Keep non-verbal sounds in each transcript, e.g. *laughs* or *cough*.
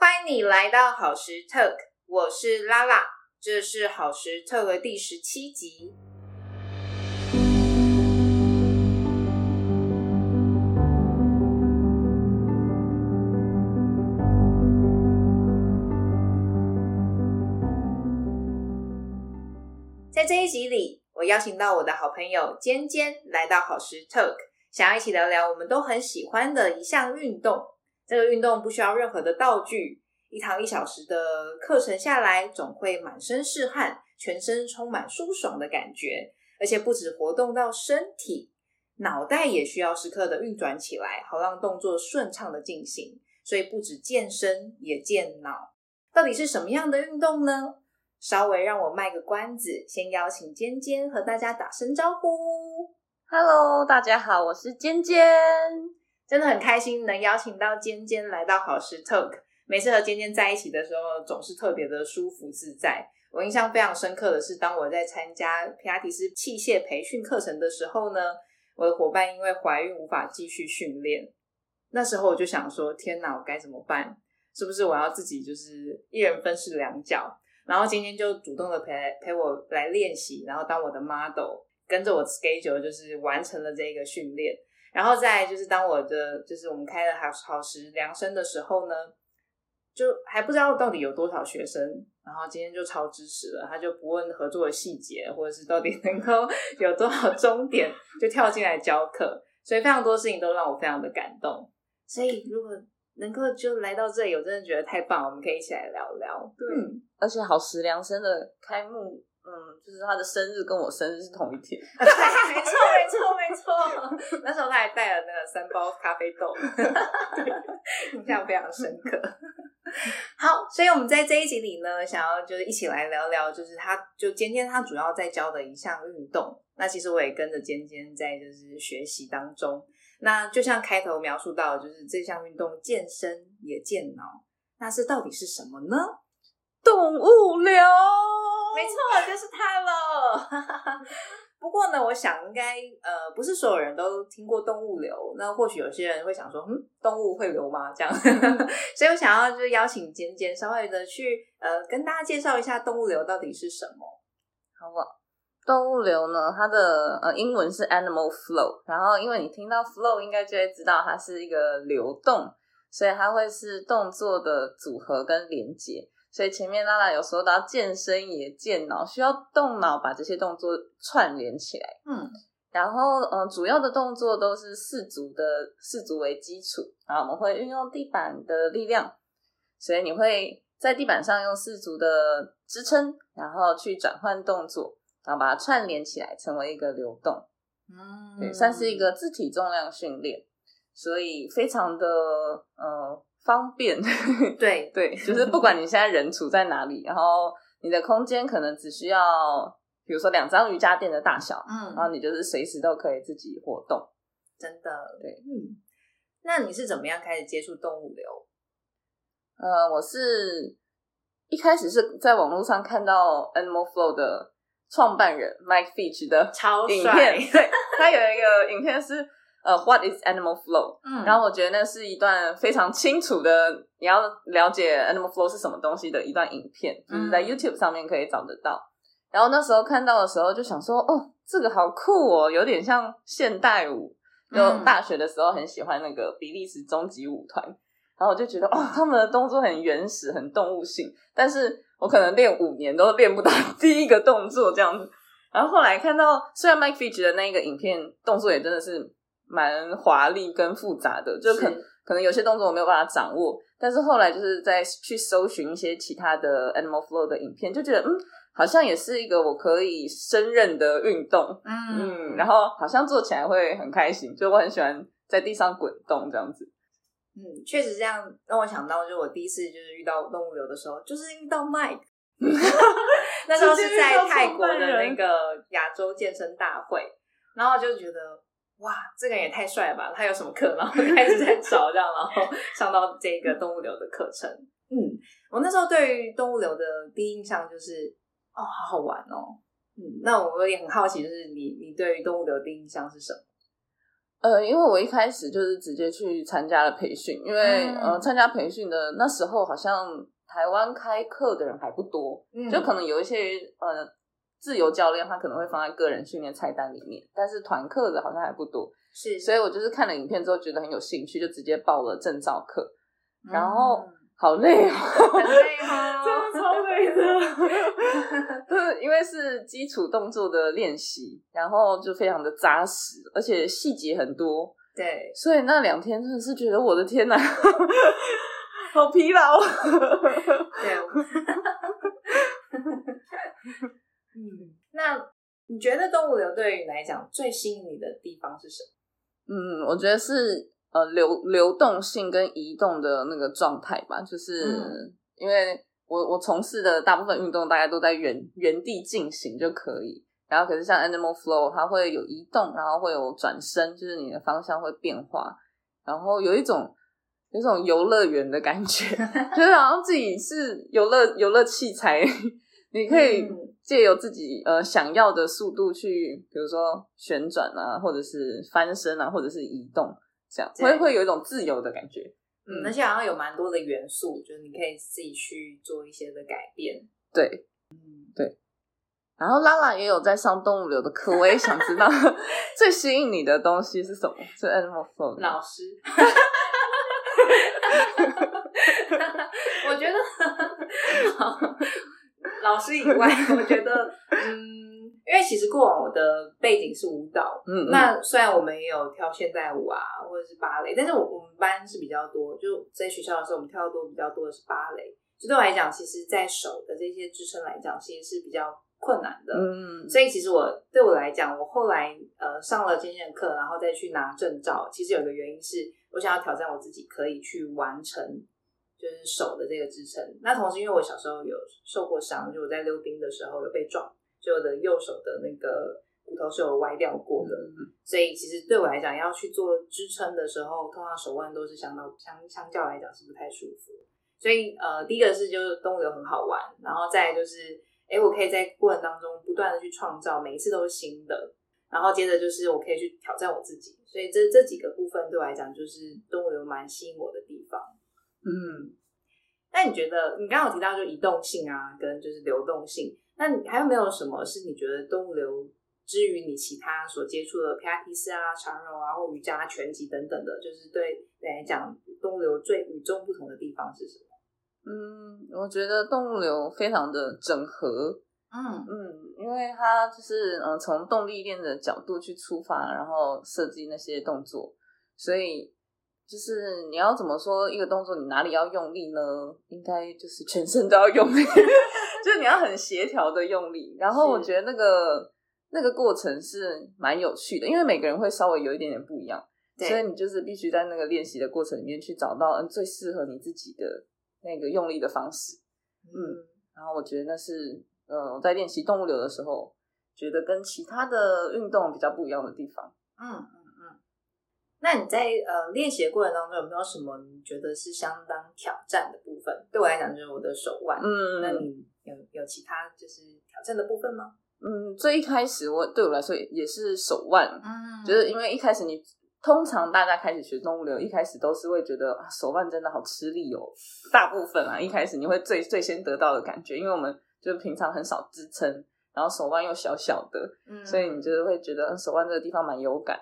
欢迎你来到好时 Talk，我是拉拉，这是好时 Talk 的第十七集。在这一集里，我邀请到我的好朋友尖尖来到好时 Talk，想要一起聊聊我们都很喜欢的一项运动。这个运动不需要任何的道具，一堂一小时的课程下来，总会满身是汗，全身充满舒爽的感觉。而且不止活动到身体，脑袋也需要时刻的运转起来，好让动作顺畅的进行。所以不止健身，也健脑。到底是什么样的运动呢？稍微让我卖个关子，先邀请尖尖和大家打声招呼。Hello，大家好，我是尖尖。真的很开心能邀请到尖尖来到好时 Talk。每次和尖尖在一起的时候，总是特别的舒服自在。我印象非常深刻的是，当我在参加皮拉提斯器械培训课程的时候呢，我的伙伴因为怀孕无法继续训练，那时候我就想说：天哪，我该怎么办？是不是我要自己就是一人分饰两角？然后今天就主动的陪陪我来练习，然后当我的 model，跟着我 schedule 就是完成了这个训练。然后再就是当我的就是我们开了好好时量身的时候呢，就还不知道到底有多少学生，然后今天就超支持了，他就不问合作的细节，或者是到底能够 *laughs* 有多少终点，就跳进来教课，所以非常多事情都让我非常的感动。所以如果能够就来到这里，我真的觉得太棒了，我们可以一起来聊聊。对嗯而且好时量身的开幕，嗯，就是他的生日跟我生日是同一天。*laughs* 没错，没错，没错。*laughs* 那时候他还带了那个三包咖啡豆，*laughs* 印象非常深刻。好，所以我们在这一集里呢，想要就是一起来聊聊，就是他就尖尖他主要在教的一项运动。那其实我也跟着尖尖在就是学习当中。那就像开头描述到，就是这项运动健身也健脑，那是到底是什么呢？动物流，没错，就是它了。*laughs* 不过呢，我想应该呃，不是所有人都听过动物流。那或许有些人会想说，嗯，动物会流吗？这样，*laughs* 所以我想要就是邀请尖尖稍微的去呃跟大家介绍一下动物流到底是什么。好不好？动物流呢，它的呃英文是 animal flow，然后因为你听到 flow，应该就会知道它是一个流动，所以它会是动作的组合跟连接。所以前面拉拉有说到健身也健脑，需要动脑把这些动作串联起来。嗯，然后，呃，主要的动作都是四足的四足为基础，然后我们会运用地板的力量，所以你会在地板上用四足的支撑，然后去转换动作，然后把它串联起来，成为一个流动。嗯对，算是一个自体重量训练，所以非常的呃方便。*laughs* 对对，就是不管你现在人处在哪里，然后你的空间可能只需要，比如说两张瑜伽垫的大小，嗯然后你就是随时都可以自己活动。真的对，嗯。那你是怎么样开始接触动物流？呃，我是一开始是在网络上看到 Animal Flow 的创办人 Mike Fitch 的影超影片，对，他有一个影片是呃 What is Animal Flow？嗯然后我觉得那是一段非常清楚的，你要了解 Animal Flow 是什么东西的一段影片，就是在嗯 YouTube 上面可以找得到。然后那时候看到的时候就想说，哦，这个好酷哦，有点像现代舞。就嗯大学的时候很喜欢那个比利时终极舞团，然后我就觉得，哦，他们的动作很原始，很动物性，但是我可能练五年都练不到 *laughs* 第一个动作这样子。然后后来看到，虽然 Mike Fitch 的那个影片动作也真的是蛮华丽跟复杂的，就可可能有些动作我没有办法掌握，但是后来就是在去搜寻一些其他的 Animal Flow 的影片，就觉得嗯，好像也是一个我可以胜任的运动，嗯，然后好像做起来会很开心，就我很喜欢在地上滚动这样子。嗯，确实这样让我想到，就是我第一次就是遇到动物流的时候，就是遇到 Mike，*laughs* 那时候是在泰国的那个亚洲健身大会，然后我就觉得哇，这个人也太帅了吧！他有什么课？然后开始在找这样，然后上到这个动物流的课程。嗯，我那时候对于动物流的第一印象就是哦，好好玩哦。嗯，那我也很好奇，就是你你对于动物流的第一印象是什么？呃，因为我一开始就是直接去参加了培训，因为、嗯呃，参加培训的那时候好像台湾开课的人还不多，嗯就可能有一些呃自由教练他可能会放在个人训练菜单里面，但是团课的好像还不多，是，所以我就是看了影片之后觉得很有兴趣，就直接报了证照课，嗯然后好累哦，很累哦，*laughs* 真的超累的。*laughs* 对，因为是基础动作的练习，然后就非常的扎实，而且细节很多，对，所以那两天真的是觉得我的天哪，*laughs* 好疲劳。嗯，那你觉得动物流对于你来讲最吸引你的地方是什么？嗯，我觉得是呃流流动性跟移动的那个状态吧，就是、嗯。因为我我从事的大部分运动大概都在原原地进行就可以，然后可是像 Animal Flow 它会有移动，然后会有转身，就是你的方向会变化，然后有一种有一种游乐园的感觉，*laughs* 就是好像自己是游乐游乐器材，*laughs* 你可以嗯借由自己呃想要的速度去，比如说旋转啊，或者是翻身啊，或者是移动，这样对会会有一种自由的感觉。嗯，而且好像有蛮多的元素，就是你可以自己去做一些的改变。对，嗯，然后拉拉也有在上动物流的课，我也想知道 *laughs* 最吸引你的东西是什么？是 Animal Flow 的老师，*laughs* 我觉得 *laughs* 老师以外，我觉得，*laughs* 嗯，因为其实过往我的背景是舞蹈，嗯，嗯那虽然我们也有跳现代舞啊，或者是芭蕾，但是我我们班是比较多，就在学校的时候，我们跳的多比较多的是芭蕾。就对我来讲，其实，在手的这些支撑来讲，其实是比较困难的。嗯，所以其实我对我来讲，我后来呃上了健身课，然后再去拿证照，其实有个原因是我想要挑战我自己，可以去完成就是手的这个支撑。那同时，因为我小时候有受过伤，就我在溜冰的时候有被撞，所以我的右手的那个骨头是有歪掉过的。嗯所以其实对我来讲，要去做支撑的时候，通常手腕都是相当相相较来讲是不太舒服。所以呃，第一个是就是动物流很好玩，然后再就是，哎，我可以在过程当中不断的去创造，每一次都是新的。然后接着就是我可以去挑战我自己，所以这这几个部分对我来讲就是动物流蛮吸引我的地方。嗯，那你觉得你刚刚有提到就移动性啊，跟就是流动性，那你还有没有什么是你觉得动物流之于你其他所接触的皮拉提斯啊、长柔啊或瑜伽、拳击等等的，就是对你来讲动物流最与众不同的地方是什么？嗯，我觉得动物流非常的整合，嗯嗯，因为它就是嗯从动力链的角度去出发，然后设计那些动作，所以就是你要怎么说一个动作，你哪里要用力呢？应该就是全身都要用力，*laughs* 就是你要很协调的用力。然后我是觉得那个那个过程是蛮有趣的，因为每个人会稍微有一点点不一样，所以你就是必须在那个练习的过程里面去找到嗯最适合你自己的那个用力的方式。嗯然后我觉得那是呃我在练习动物流的时候，觉得跟其他的运动比较不一样的地方。嗯。那你在呃练习的过程当中有没有什么你觉得是相当挑战的部分？对我来讲就是我的手腕。嗯那你有有其他就是挑战的部分吗？嗯，最一开始我对我来说也也是手腕，嗯就是因为一开始你通常大家开始学动物流，一开始都是会觉得啊手腕真的好吃力哦，大部分啊一开始你会最最先得到的感觉，因为我们就是平常很少支撑，然后手腕又小小的，嗯所以你就是会觉得嗯手腕这个地方蛮有感。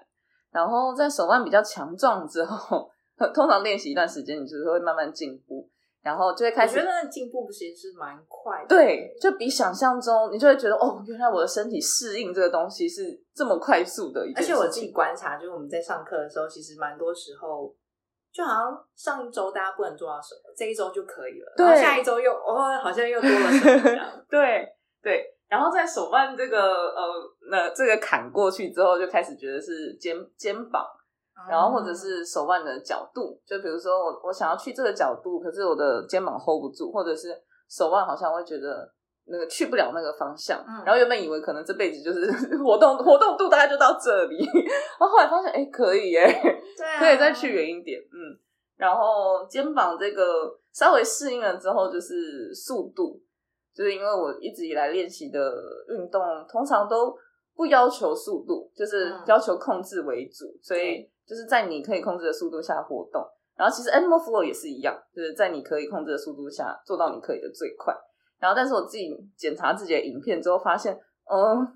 然后在手腕比较强壮之后，*laughs* 通常练习一段时间，你就是会慢慢进步，然后就会开始我觉得那进步其实是蛮快的。对，就比想象中，你就会觉得哦，原来我的身体适应这个东西是这么快速的一件事情。而且我自己观察，就是我们在上课的时候，其实蛮多时候，就好像上一周大家不能做到什么，这一周就可以了，对然后下一周又哦，好像又多了什么这样。*laughs* 对对，然后在手腕这个呃那这个砍过去之后，就开始觉得是肩肩膀，然后或者是手腕的角度，就比如说我我想要去这个角度，可是我的肩膀 hold 不住，或者是手腕好像会觉得。那个去不了那个方向，嗯然后原本以为可能这辈子就是 *laughs* 活动活动度大概就到这里，然后后来发现哎、可以耶，对啊可以再去远一点，嗯。然后肩膀这个稍微适应了之后，就是速度，就是因为我一直以来练习的运动，通常都不要求速度，就是嗯要求控制为主，所以就是在你可以控制的速度下活动。然后其实 Animal Flow 也是一样，就是在你可以控制的速度下做到你可以的最快。然后，但是我自己检查自己的影片之后，发现，嗯，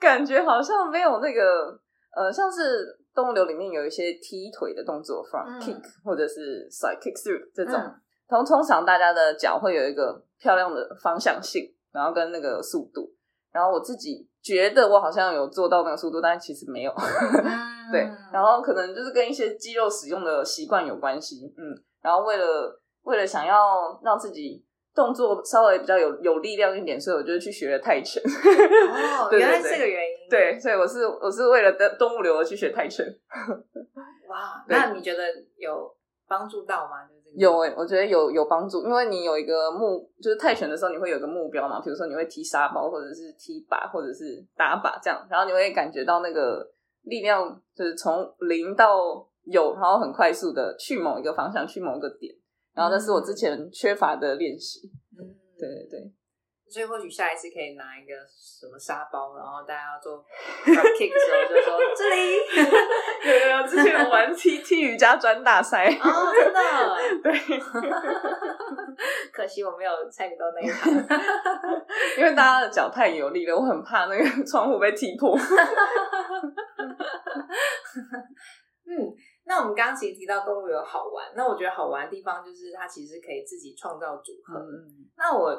感觉好像没有那个，呃，像是动物流里面有一些踢腿的动作，front 嗯 kick、或者是 side kick through 这种，嗯通通常大家的脚会有一个漂亮的方向性，然后跟那个速度。然后我自己觉得我好像有做到那个速度，但其实没有。*laughs* 嗯对，然后可能就是跟一些肌肉使用的习惯有关系，嗯，然后为了为了想要让自己动作稍微比较有有力量一点，所以我就去学了泰拳。*laughs* 哦，对对原来是这个原因。对，所以我是我是为了动动物流而去学泰拳。*laughs* 哇，那你觉得有帮助到吗？有诶、我觉得有有帮助，因为你有一个目，就是泰拳的时候你会有个目标嘛，比如说你会踢沙包，或者是踢靶，或者是打靶这样，然后你会感觉到那个力量就是从零到有，然后很快速的去某一个方向，去某一个点，然后那是我之前缺乏的练习。嗯，对对对，所以或许下一次可以拿一个什么沙包，然后大家要做 front kick 的时候就说 *laughs* 这里有有有，之前有玩踢 *laughs* 踢瑜伽砖大赛，哦，真的，*laughs* 对，可惜我没有参与到那一场。因为大家的脚太有力了，我很怕那个窗户被踢破。嗯，那我们刚刚其实提到动物有好玩，那我觉得好玩的地方就是它其实可以自己创造组合。嗯，那我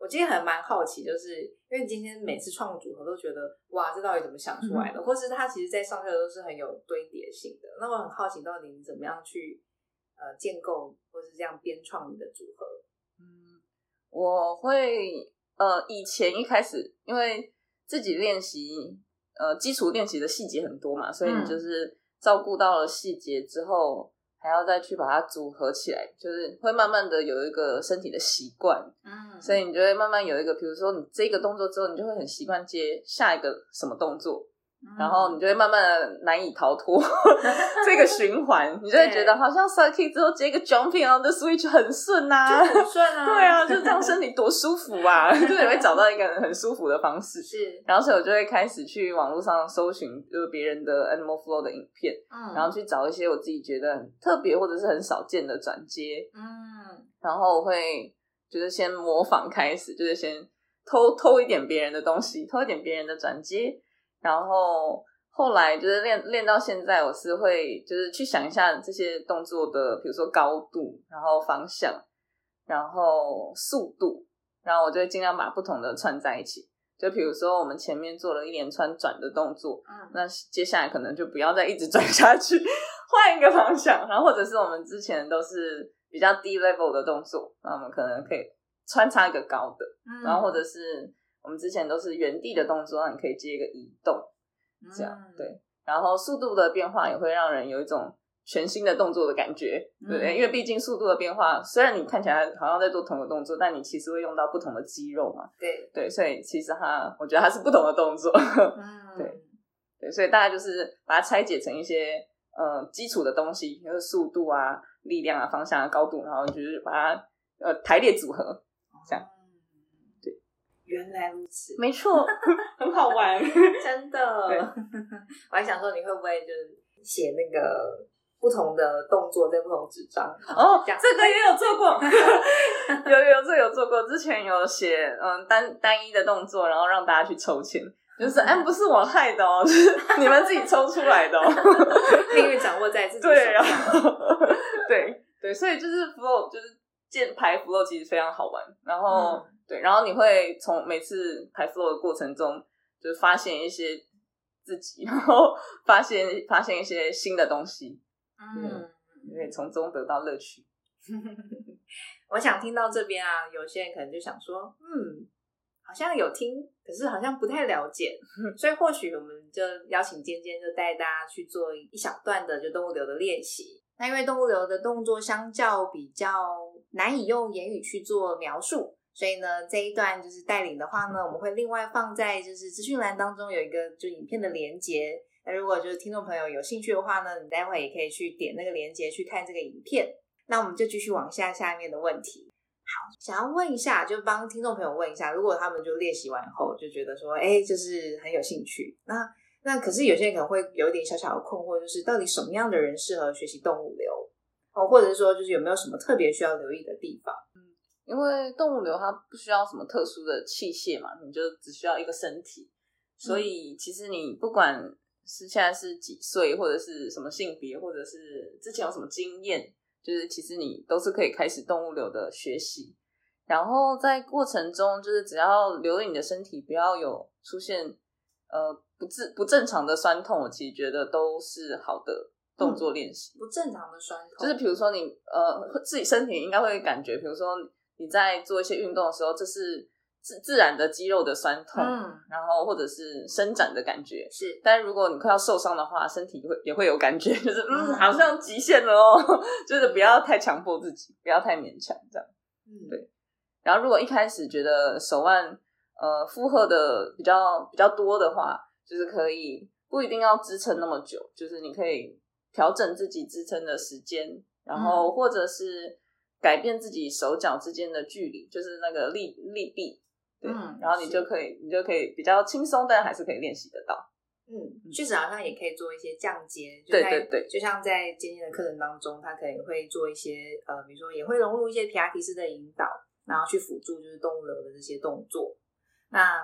我今天还蛮好奇，就是因为今天每次创组合都觉得哇，这到底怎么想出来的？或是它其实在上课都是很有堆叠性的。那我很好奇，到底你怎么样去呃建构，或是这样编创你的组合？嗯，我会呃，以前一开始因为自己练习，呃，基础练习的细节很多嘛，所以就是照顾到了细节之后，还要再去把它组合起来，就是会慢慢的有一个身体的习惯，嗯。所以你就会慢慢有一个，比如说你这个动作之后，你就会很习惯接下一个什么动作，然后你就会慢慢的难以逃脱 *laughs* 这个循环，你就会觉得好像 s i k i 之后接一个 jumping on the switch 很顺呐、就很顺啊，*laughs* 对啊，就这样身体多舒服啊！*laughs* 就是你会找到一个很舒服的方式。是，然后所以我就会开始去网络上搜寻，就是别人的 Animal Flow 的影片，嗯然后去找一些我自己觉得很特别或者是很少见的转接，嗯然后我会就是先模仿开始，就是先偷偷一点别人的东西，偷一点别人的转接，然后后来就是练练到现在，我是会就是去想一下这些动作的，比如说高度，然后方向，然后速度，然后我就会尽量把不同的串在一起。就比如说我们前面做了一连串转的动作，嗯那接下来可能就不要再一直转下去，换一个方向，然后或者是我们之前都是比较低 level 的动作，那我们可能可以穿插一个高的，嗯然后或者是我们之前都是原地的动作，让你可以接一个移动，这样、嗯对，然后速度的变化也会让人有一种全新的动作的感觉，对不对？嗯因为毕竟速度的变化，虽然你看起来好像在做同一个动作，但你其实会用到不同的肌肉嘛，对，对，所以其实它，我觉得它是不同的动作，嗯。*laughs* 对对，所以大家就是把它拆解成一些呃基础的东西，就是速度啊、力量啊、方向啊、高度，然后就是把它呃排列组合，这样。对，原来如此，没错，*laughs* 很好玩。*laughs* 真的。*laughs* 我还想说，你会不会就是写那个不同的动作在不同纸张？哦，这个也有做过，有有有这个有做过。之前有写嗯单单一的动作，然后让大家去抽签，就是哎不是我害的哦，就是你们自己抽出来的哦。命运掌握在自己手对，然上。后对对，所以就是 flow 就是键牌 flow 其实非常好玩。然后、嗯对，然后你会从每次排 flow 的过程中，就是发现一些自己，然后 *laughs* 发现发现一些新的东西，嗯，你可以从中得到乐趣。我想听到这边啊，有些人可能就想说，嗯，好像有听，可是好像不太了解，*laughs* 所以或许我们就邀请尖尖，就带大家去做一小段的就动物流的练习。那因为动物流的动作相较比较难以用言语去做描述，所以呢这一段就是带领的话呢，我们会另外放在就是资讯栏当中有一个就影片的连接。那如果就是听众朋友有兴趣的话呢，你待会也可以去点那个连接去看这个影片。那我们就继续往下下面的问题。好想要问一下，就帮听众朋友问一下，如果他们就练习完后就觉得说，哎，就是很有兴趣，那那可是有些人可能会有一点小小的困惑，就是到底什么样的人适合学习动物流哦，或者是说，就是有没有什么特别需要留意的地方？因为动物流它不需要什么特殊的器械嘛，你就只需要一个身体，所以其实你不管是现在是几岁，或者是什么性别，或者是之前有什么经验，就是其实你都是可以开始动物流的学习。然后在过程中，就是只要留意你的身体不要有出现呃不自不正常的酸痛，我其实觉得都是好的动作练习。不正常的酸痛，就是比如说你呃自己身体应该会感觉，比如说。你在做一些运动的时候，这是自自然的肌肉的酸痛，然后或者是伸展的感觉。是，但如果你快要受伤的话，身体会也会有感觉，*laughs* 就是嗯，好像极限了哦。*laughs* 就是不要太强迫自己，不要太勉强，这样。嗯，对。然后如果一开始觉得手腕呃负荷的比较比较多的话，就是可以不一定要支撑那么久，就是你可以调整自己支撑的时间，然后或者是。改变自己手脚之间的距离，就是那个力力臂，对，然后你就可以，你就可以比较轻松，但还是可以练习得到。嗯，确实好像也可以做一些降阶，对对对，就像在今天的课程当中，他可能会做一些呃，比如说也会融入一些皮亚提斯的引导，然后去辅助就是动物流的这些动作。那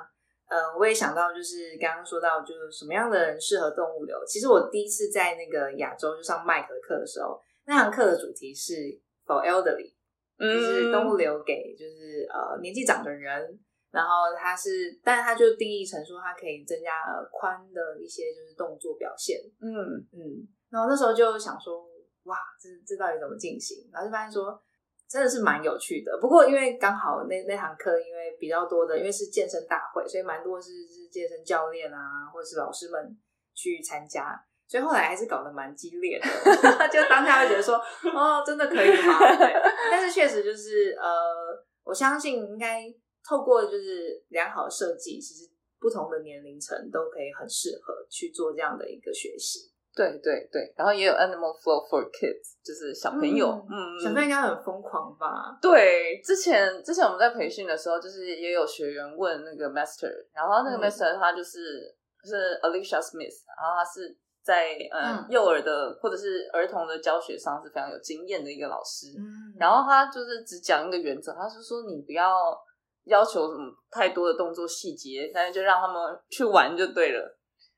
呃，我也想到就是刚刚说到，就是什么样的人适合动物流。其实我第一次在那个亚洲就上麦克的课的时候，那堂课的主题是。For elderly，就是动物留给就是呃年纪长的人，然后它是，但是它就定义成说它可以增加呃髋的一些就是动作表现，嗯嗯，然后那时候就想说，哇，这这到底怎么进行？然后就发现说真的是蛮有趣的。不过因为刚好那那堂课因为比较多的，因为是健身大会，所以蛮多是是健身教练啊，或者是老师们去参加。所以后来还是搞得蛮激烈的，*laughs* 就当下会觉得说，哦，真的可以吗？但是确实就是呃，我相信应该透过就是良好设计，其实不同的年龄层都可以很适合去做这样的一个学习。对对对，然后也有 Animal Flow for Kids，就是小朋友，嗯，小朋友应该很疯狂吧？对，之前之前我们在培训的时候，就是也有学员问那个 Master，然后那个 Master 他就是是 Alicia Smith，然后他是。在嗯幼儿的或者是儿童的教学上是非常有经验的一个老师，然后他就是只讲一个原则，他是说你不要要求什么太多的动作细节，但是就让他们去玩就对了。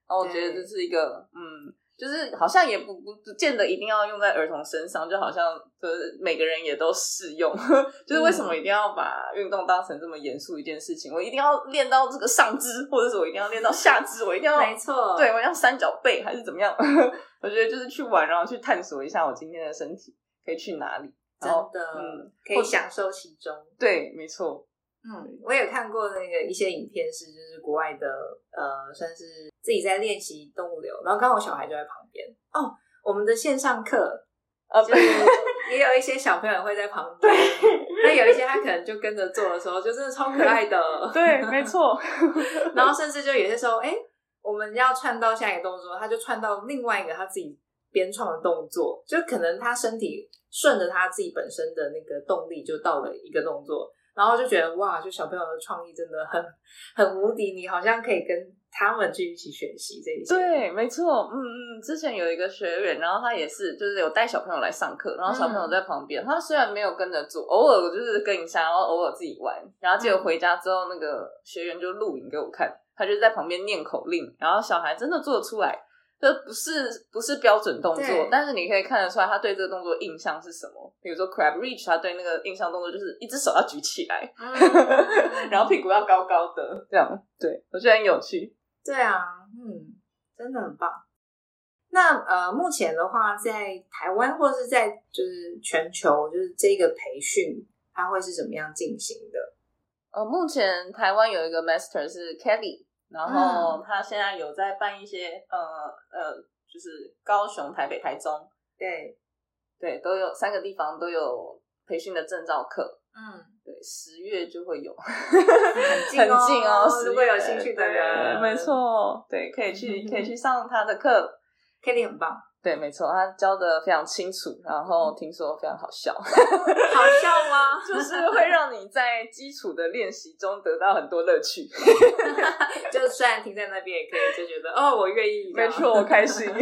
然后我觉得这是一个嗯。就是好像也不不不见得一定要用在儿童身上，就好像就是每个人也都适用。*laughs* 就是为什么一定要把运动当成这么严肃一件事情？我一定要练到这个上肢，或者是我一定要练到下肢，我一定要没错，对我要三角背还是怎么样？*laughs* 我觉得就是去玩，然后去探索一下我今天的身体可以去哪里，真的，嗯，可以享受其中。对，没错。嗯，我有看过那个一些影片，是就是国外的，呃，算是自己在练习动物流，然后刚好小孩就在旁边。哦，我们的线上课，呃，就是也有一些小朋友会在旁边，那有一些他可能就跟着做的时候，就真的超可爱的。*laughs* 对，没错。然后甚至就有些时候，哎，我们要串到下一个动作，他就串到另外一个他自己编创的动作，就可能他身体顺着他自己本身的那个动力，就到了一个动作。然后就觉得哇，就小朋友的创意真的很很无敌，你好像可以跟他们去一起学习这一些。对，没错，嗯嗯，之前有一个学员，然后他也是就是有带小朋友来上课，然后小朋友在旁边，他虽然没有跟着做，偶尔就是跟一下，然后偶尔自己玩，然后结果回家之后，那个学员就录影给我看，他就在旁边念口令，然后小孩真的做得出来。这不是不是标准动作，但是你可以看得出来他对这个动作印象是什么。比如说 crab reach，他对那个印象动作就是一只手要举起来，然后屁股要高高的，这样。对我觉得很有趣。对啊，嗯，真的很棒。那呃，目前的话，在台湾或者是在就是全球，就是这个培训，它会是怎么样进行的？呃，目前台湾有一个 master 是 Kelly。然后他现在有在办一些呃呃，就是高雄、台北、台中，对对，都有三个地方都有培训的证照课。嗯，对，十月就会有，*laughs* 很近哦。如果有兴趣的人，没错，对，可以去 *laughs* 可以去上他的课。Kelly 很棒，对，没错，他教的非常清楚，然后听说非常好笑，好笑吗？*laughs* 就是会让你在基础的练习中得到很多乐趣。*laughs* *laughs* 就虽然停在那边，也可以就觉得哦，我愿意，没错，我开心。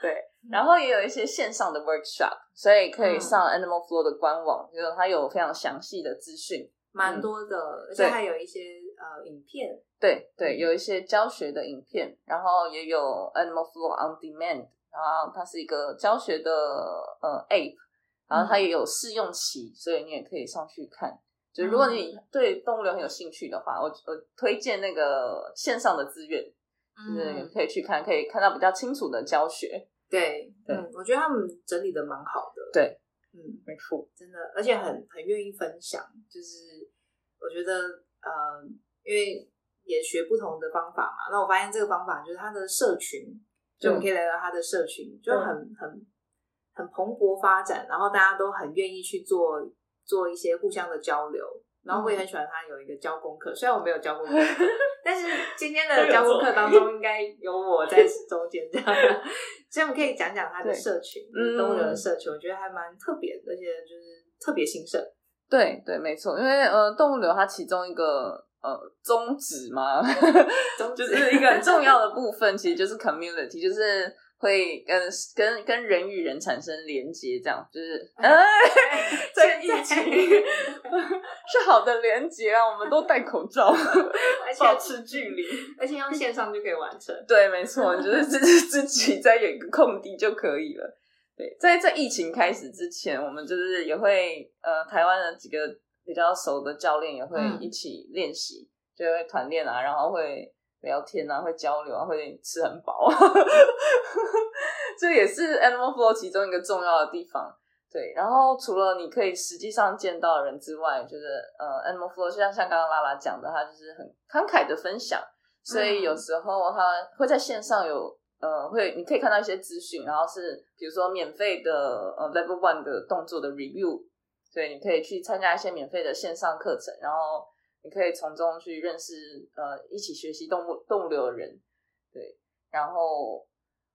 对，然后也有一些线上的 workshop，所以可以上 Animal Flow 的官网，就是它有非常详细的资讯，蛮多的，而且还有一些呃影片。对对，有一些教学的影片，然后也有 Animal Flow on Demand，然后它是一个教学的呃 app，然后它也有试用期，所以你也可以上去看。就如果你对动物流很有兴趣的话，我我推荐那个线上的资源，就是可以去看，可以看到比较清楚的教学。对，嗯，我觉得他们整理的蛮好的。对，嗯，没错，真的，而且很很愿意分享。就是我觉得呃，因为。也学不同的方法嘛，那我发现这个方法就是他的社群，就我们可以来到他的社群，就很很很蓬勃发展，然后大家都很愿意去做做一些互相的交流，然后我也很喜欢他有一个教功课，虽然我没有教过功课，*laughs* 但是今天的 *laughs* 教功课当中应该有我在 *laughs* 中间这样，所以我们可以讲讲他的社群，动物的社群，我觉得还蛮特别的，而且就是特别兴盛。对对，没错，因为呃，动物流它其中一个。呃，宗旨吗？*laughs* 就是一个很重要的部分，其实就是 community，就是会跟跟跟人与人产生连接，这样就是哎，在疫情是好的连接啊，我们都戴口罩，而且保持距离，而且用线上就可以完成。对，没错，就是 *laughs* 自自己在有一个空地就可以了。对，在在疫情开始之前，我们就是也会呃，台湾的几个。比较熟的教练也会一起练习，就会团练啊，然后会聊天啊，会交流啊，会吃很饱，*laughs* 这也是 Animal Flow 其中一个重要的地方。对，然后除了你可以实际上见到人之外，就是呃，Animal Flow 像像刚刚拉拉讲的，他就是很慷慨的分享，所以有时候他会在线上有呃，会你可以看到一些资讯，然后是比如说免费的呃 Level One 的动作的 Review。所以你可以去参加一些免费的线上课程，然后你可以从中去认识呃一起学习动物动物流的人，对，然后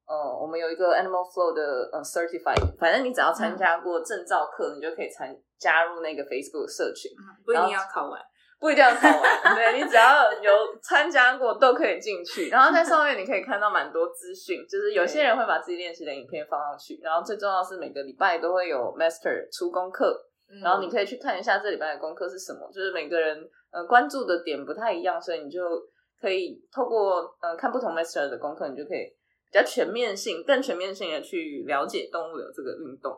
呃我们有一个 Animal Flow 的呃 Certified，反正你只要参加过证照课，你就可以参加入那个 Facebook 社群，不一定要考完，不一定要考完，对你只要有参加过都可以进去，然后在上面你可以看到蛮多资讯，就是有些人会把自己练习的影片放上去，然后最重要是每个礼拜都会有 Master 出功课。然后你可以去看一下这礼拜的功课是什么，就是每个人呃关注的点不太一样，所以你就可以透过呃看不同 master 的功课，你就可以比较全面性、更全面性的去了解动物的这个运动。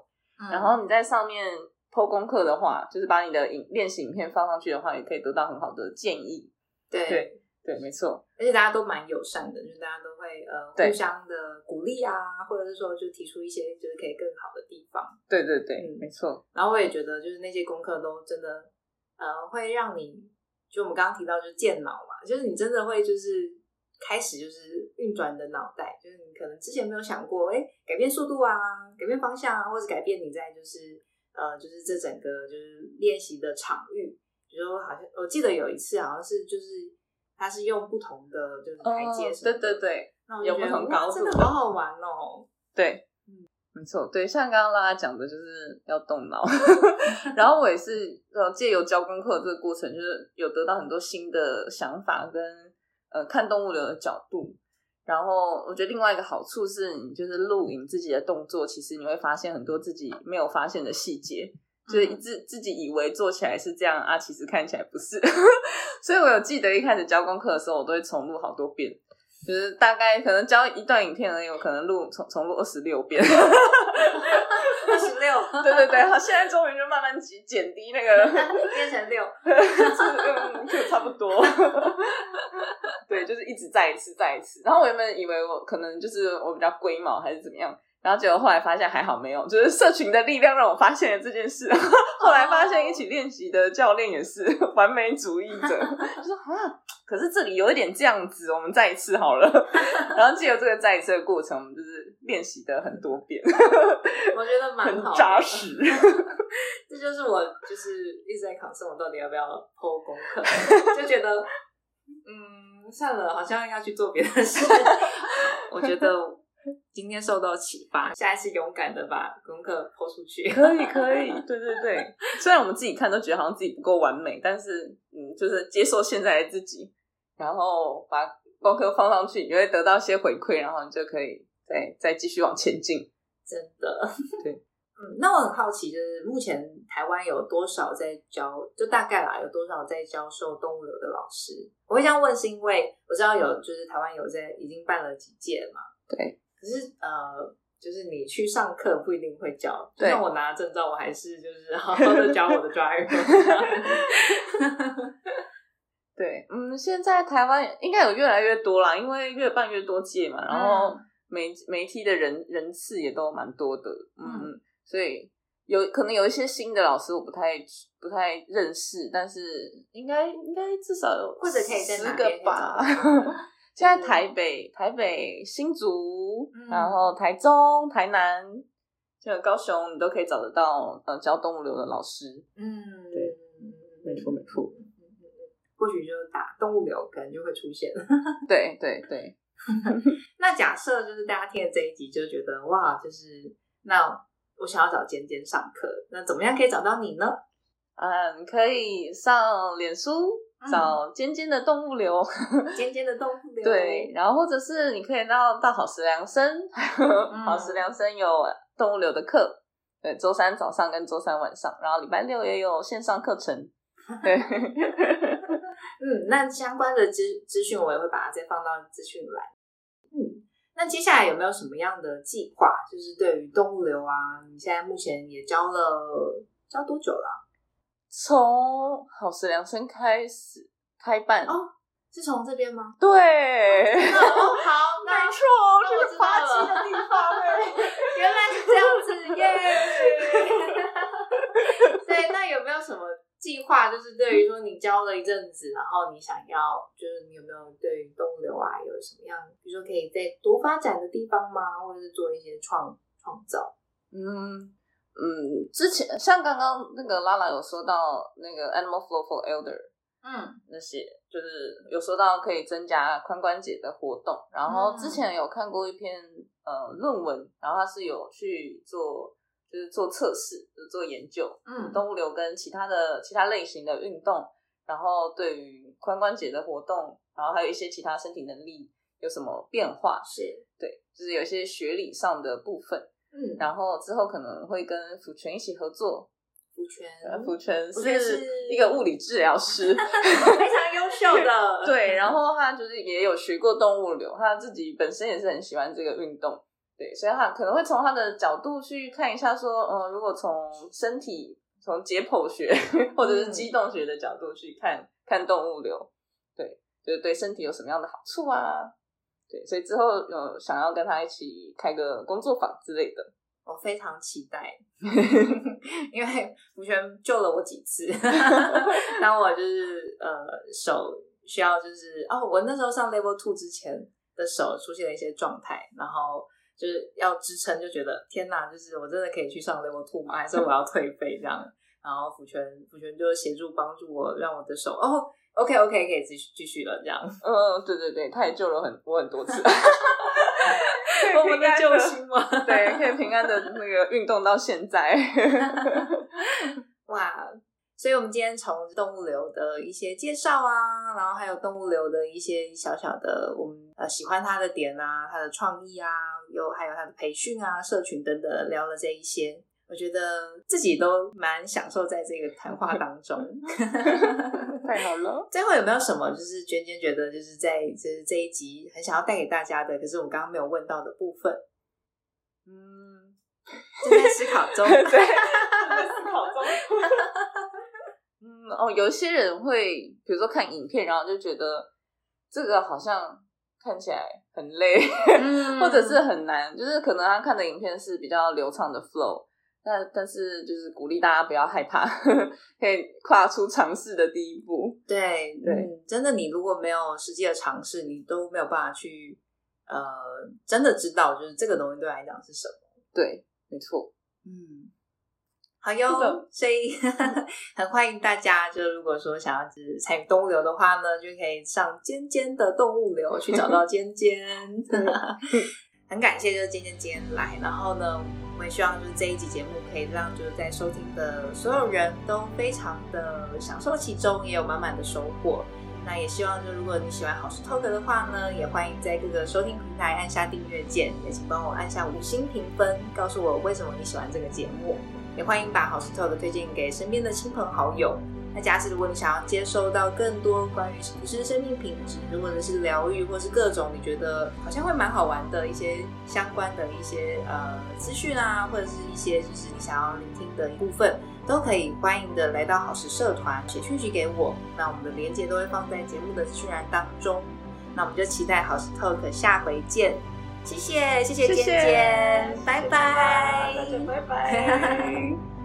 然后你在上面偷功课的话，就是把你的影练习影片放上去的话，也可以得到很好的建议。对。对，没错，而且大家都蛮友善的，就是大家都会呃互相的鼓励啊，或者是说就提出一些就是可以更好的地方。对对对，没错。然后我也觉得就是那些功课都真的呃会让你，就我们刚刚提到就是健脑嘛，就是你真的会就是开始就是运转你的脑袋，就是你可能之前没有想过，哎，改变速度啊，改变方向啊，或者改变你在就是呃就是这整个就是练习的场域，比如说好像我记得有一次好像是就是。它是用不同的就是台阶，对对对，有不同高度，真的好好玩哦。对，嗯，没错，对，像刚刚大家讲的，就是要动脑。*laughs* 然后我也是呃，借由教功课这个过程，就是有得到很多新的想法跟呃看动物的角度。然后我觉得另外一个好处是，你就是录影自己的动作，其实你会发现很多自己没有发现的细节。就是自自己以为做起来是这样啊，其实看起来不是。所以我有记得一开始教功课的时候，我都会重录好多遍，就是大概可能教一段影片而已，我可能录重重录二十六遍。二十六，*laughs* 对对对，好，现在终于就慢慢减减低那个变成六，就差不多。对，就是一直再一次再一次。然后我原本以为我可能就是我比较龟毛还是怎么样。然后结果后来发现还好没有，就是社群的力量让我发现了这件事。*laughs* 后来发现一起练习的教练也是 *laughs* 完美主义者，*laughs* 就说啊，可是这里有一点这样子，我们再一次好了。然后借由这个再一次的过程，我们就是练习的很多遍。我觉得蛮好，扎实。这就是我就是一直在考试，我到底要不要偷功课？就觉得嗯，算了，好像要去做别的事。我觉得。*laughs* 今天受到启发，下一次勇敢的把功课抛出去。可以，可以，*laughs* 对对对。虽然我们自己看都觉得好像自己不够完美，但是嗯，就是接受现在的自己，然后把功课放上去，你会得到一些回馈，然后你就可以再再继续往前进。真的，对，*laughs* 嗯，那我很好奇，就是目前台湾有多少在教，就大概啦，有多少在教授动物流的老师？我会这样问，是因为我知道有，就是台湾有在已经办了几届嘛。对，可是呃，就是你去上课不一定会教，就对像我拿证照，我还是就是 *laughs* 好好的教我的 driver。*laughs* 对，嗯，现在台湾应该有越来越多啦，因为越办越多届嘛，然后嗯媒媒体的人人次也都蛮多的，嗯嗯嗯，所以有可能有一些新的老师我不太不太认识，但是应该应该至少有或者可以在十个吧。现在台北、台北、新竹，嗯然后台中、台南，就高雄，你都可以找得到呃教动物流的老师。嗯，对没错没错嗯。嗯嗯嗯或许就是打动物流，可能就会出现。对 *laughs* 对对，*laughs* 那假设就是大家听了这一集，就觉得哇，就是那我想要找尖尖上课，那怎么样可以找到你呢？嗯，可以上脸书嗯找尖尖的动物流，*laughs* 尖尖的动物流，对，然后或者是你可以到到好食良生，*laughs* 好食良生有动物流的课，对，周三早上跟周三晚上，然后礼拜六也有线上课程，对，*laughs* 嗯，那相关的资资讯我也会把它再放到资讯栏。嗯，那接下来有没有什么样的计划？就是对于动物流啊，你现在目前也教了教多久了啊、从好食良生开始开办，哦是从这边吗？对，哦，好，那 *laughs* 没错，那我知道这个发了迹的地方哎。*laughs* 原来是这样子耶！*laughs* 对，那有没有什么计划？就是对于说你教了一阵子，然后你想要，就是你有没有对于东流啊有什么样，比如说可以再多发展的地方吗？或者是做一些创创造？嗯嗯，之前像刚刚那个拉拉有说到那个 Animal Flow for Elder 嗯那些，就是有说到可以增加髋关节的活动。然后嗯之前有看过一篇呃论文，然后他是有去做就是做测试，就是做研究，嗯动物流跟其他的其他类型的运动，然后对于髋关节的活动，然后还有一些其他身体能力有什么变化？是对，就是有一些学理上的部分。嗯，然后之后可能会跟福泉一起合作。福全呃福泉是是一个物理治疗师，*laughs* 非常优秀的，*laughs* 对，然后他就是也有学过动物流，他自己本身也是很喜欢这个运动，对，所以他可能会从他的角度去看一下，说，嗯，如果从身体、从解剖学或者是机动学的角度去看看动物流，对，就是对身体有什么样的好处啊？对，所以之后有想要跟他一起开个工作坊之类的。我非常期待，*laughs* 因为福全救了我几次。*laughs* 当我就是呃手需要就是哦，我那时候上 Level Two 之前的手出现了一些状态，然后就是要支撑，就觉得天哪，就是我真的可以去上 Level Two 吗？还是我要退费这样？然后福泉福泉就协助帮助我，让我的手哦，OK OK 可以继续继续了这样。嗯，对对对，他也救了很我很多次。*laughs* 我们的救星吗？*laughs* 对，可以平安的那个运动到现在。*laughs* 哇！所以，我们今天从动物流的一些介绍啊，然后还有动物流的一些小小的我们呃喜欢它的点啊，它的创意啊，有还有它的培训啊、社群等等，聊了这一些，我觉得自己都蛮享受在这个谈话当中。*laughs* 太好了，*laughs* 最后有没有什么就是娟娟觉得就是在就是这一集很想要带给大家的，可是我们刚刚没有问到的部分，嗯，*laughs* 正在思考中。对，正在思考中。嗯，哦，有一些人会，比如说看影片，然后就觉得这个好像看起来很累，嗯或者是很难，就是可能他看的影片是比较流畅的 flow，但但是就是鼓励大家不要害怕，可以跨出尝试的第一步。对对嗯，真的，你如果没有实际的尝试，你都没有办法去呃真的知道，就是这个东西对你来讲是什么。对，没错。嗯，好哟，所以 *laughs* 很欢迎大家，就如果说想要就是参与动物流的话呢，就可以上尖尖的动物流去找到尖尖。*laughs* *laughs* 很感谢就是今天今天来，然后呢，我也希望就是这一集节目可以让就是在收听的所有人都非常的享受其中，也有满满的收获。那也希望就如果你喜欢好事 Talk 的话呢，也欢迎在各个收听平台按下订阅键，也请帮我按下五星评分，告诉我为什么你喜欢这个节目。也欢迎把好事 Talk 推荐给身边的亲朋好友。那假使如果你想要接收到更多关于提升生命品质，或者是疗愈，或是各种你觉得好像会蛮好玩的一些相关的一些呃资讯啊，或者是一些就是你想要聆听的一部分，都可以欢迎的来到好时社团写讯息给我。那我们的连接都会放在节目的资讯栏当中。那我们就期待好时 Talk 下回见。谢谢，谢谢尖尖，拜拜，拜拜。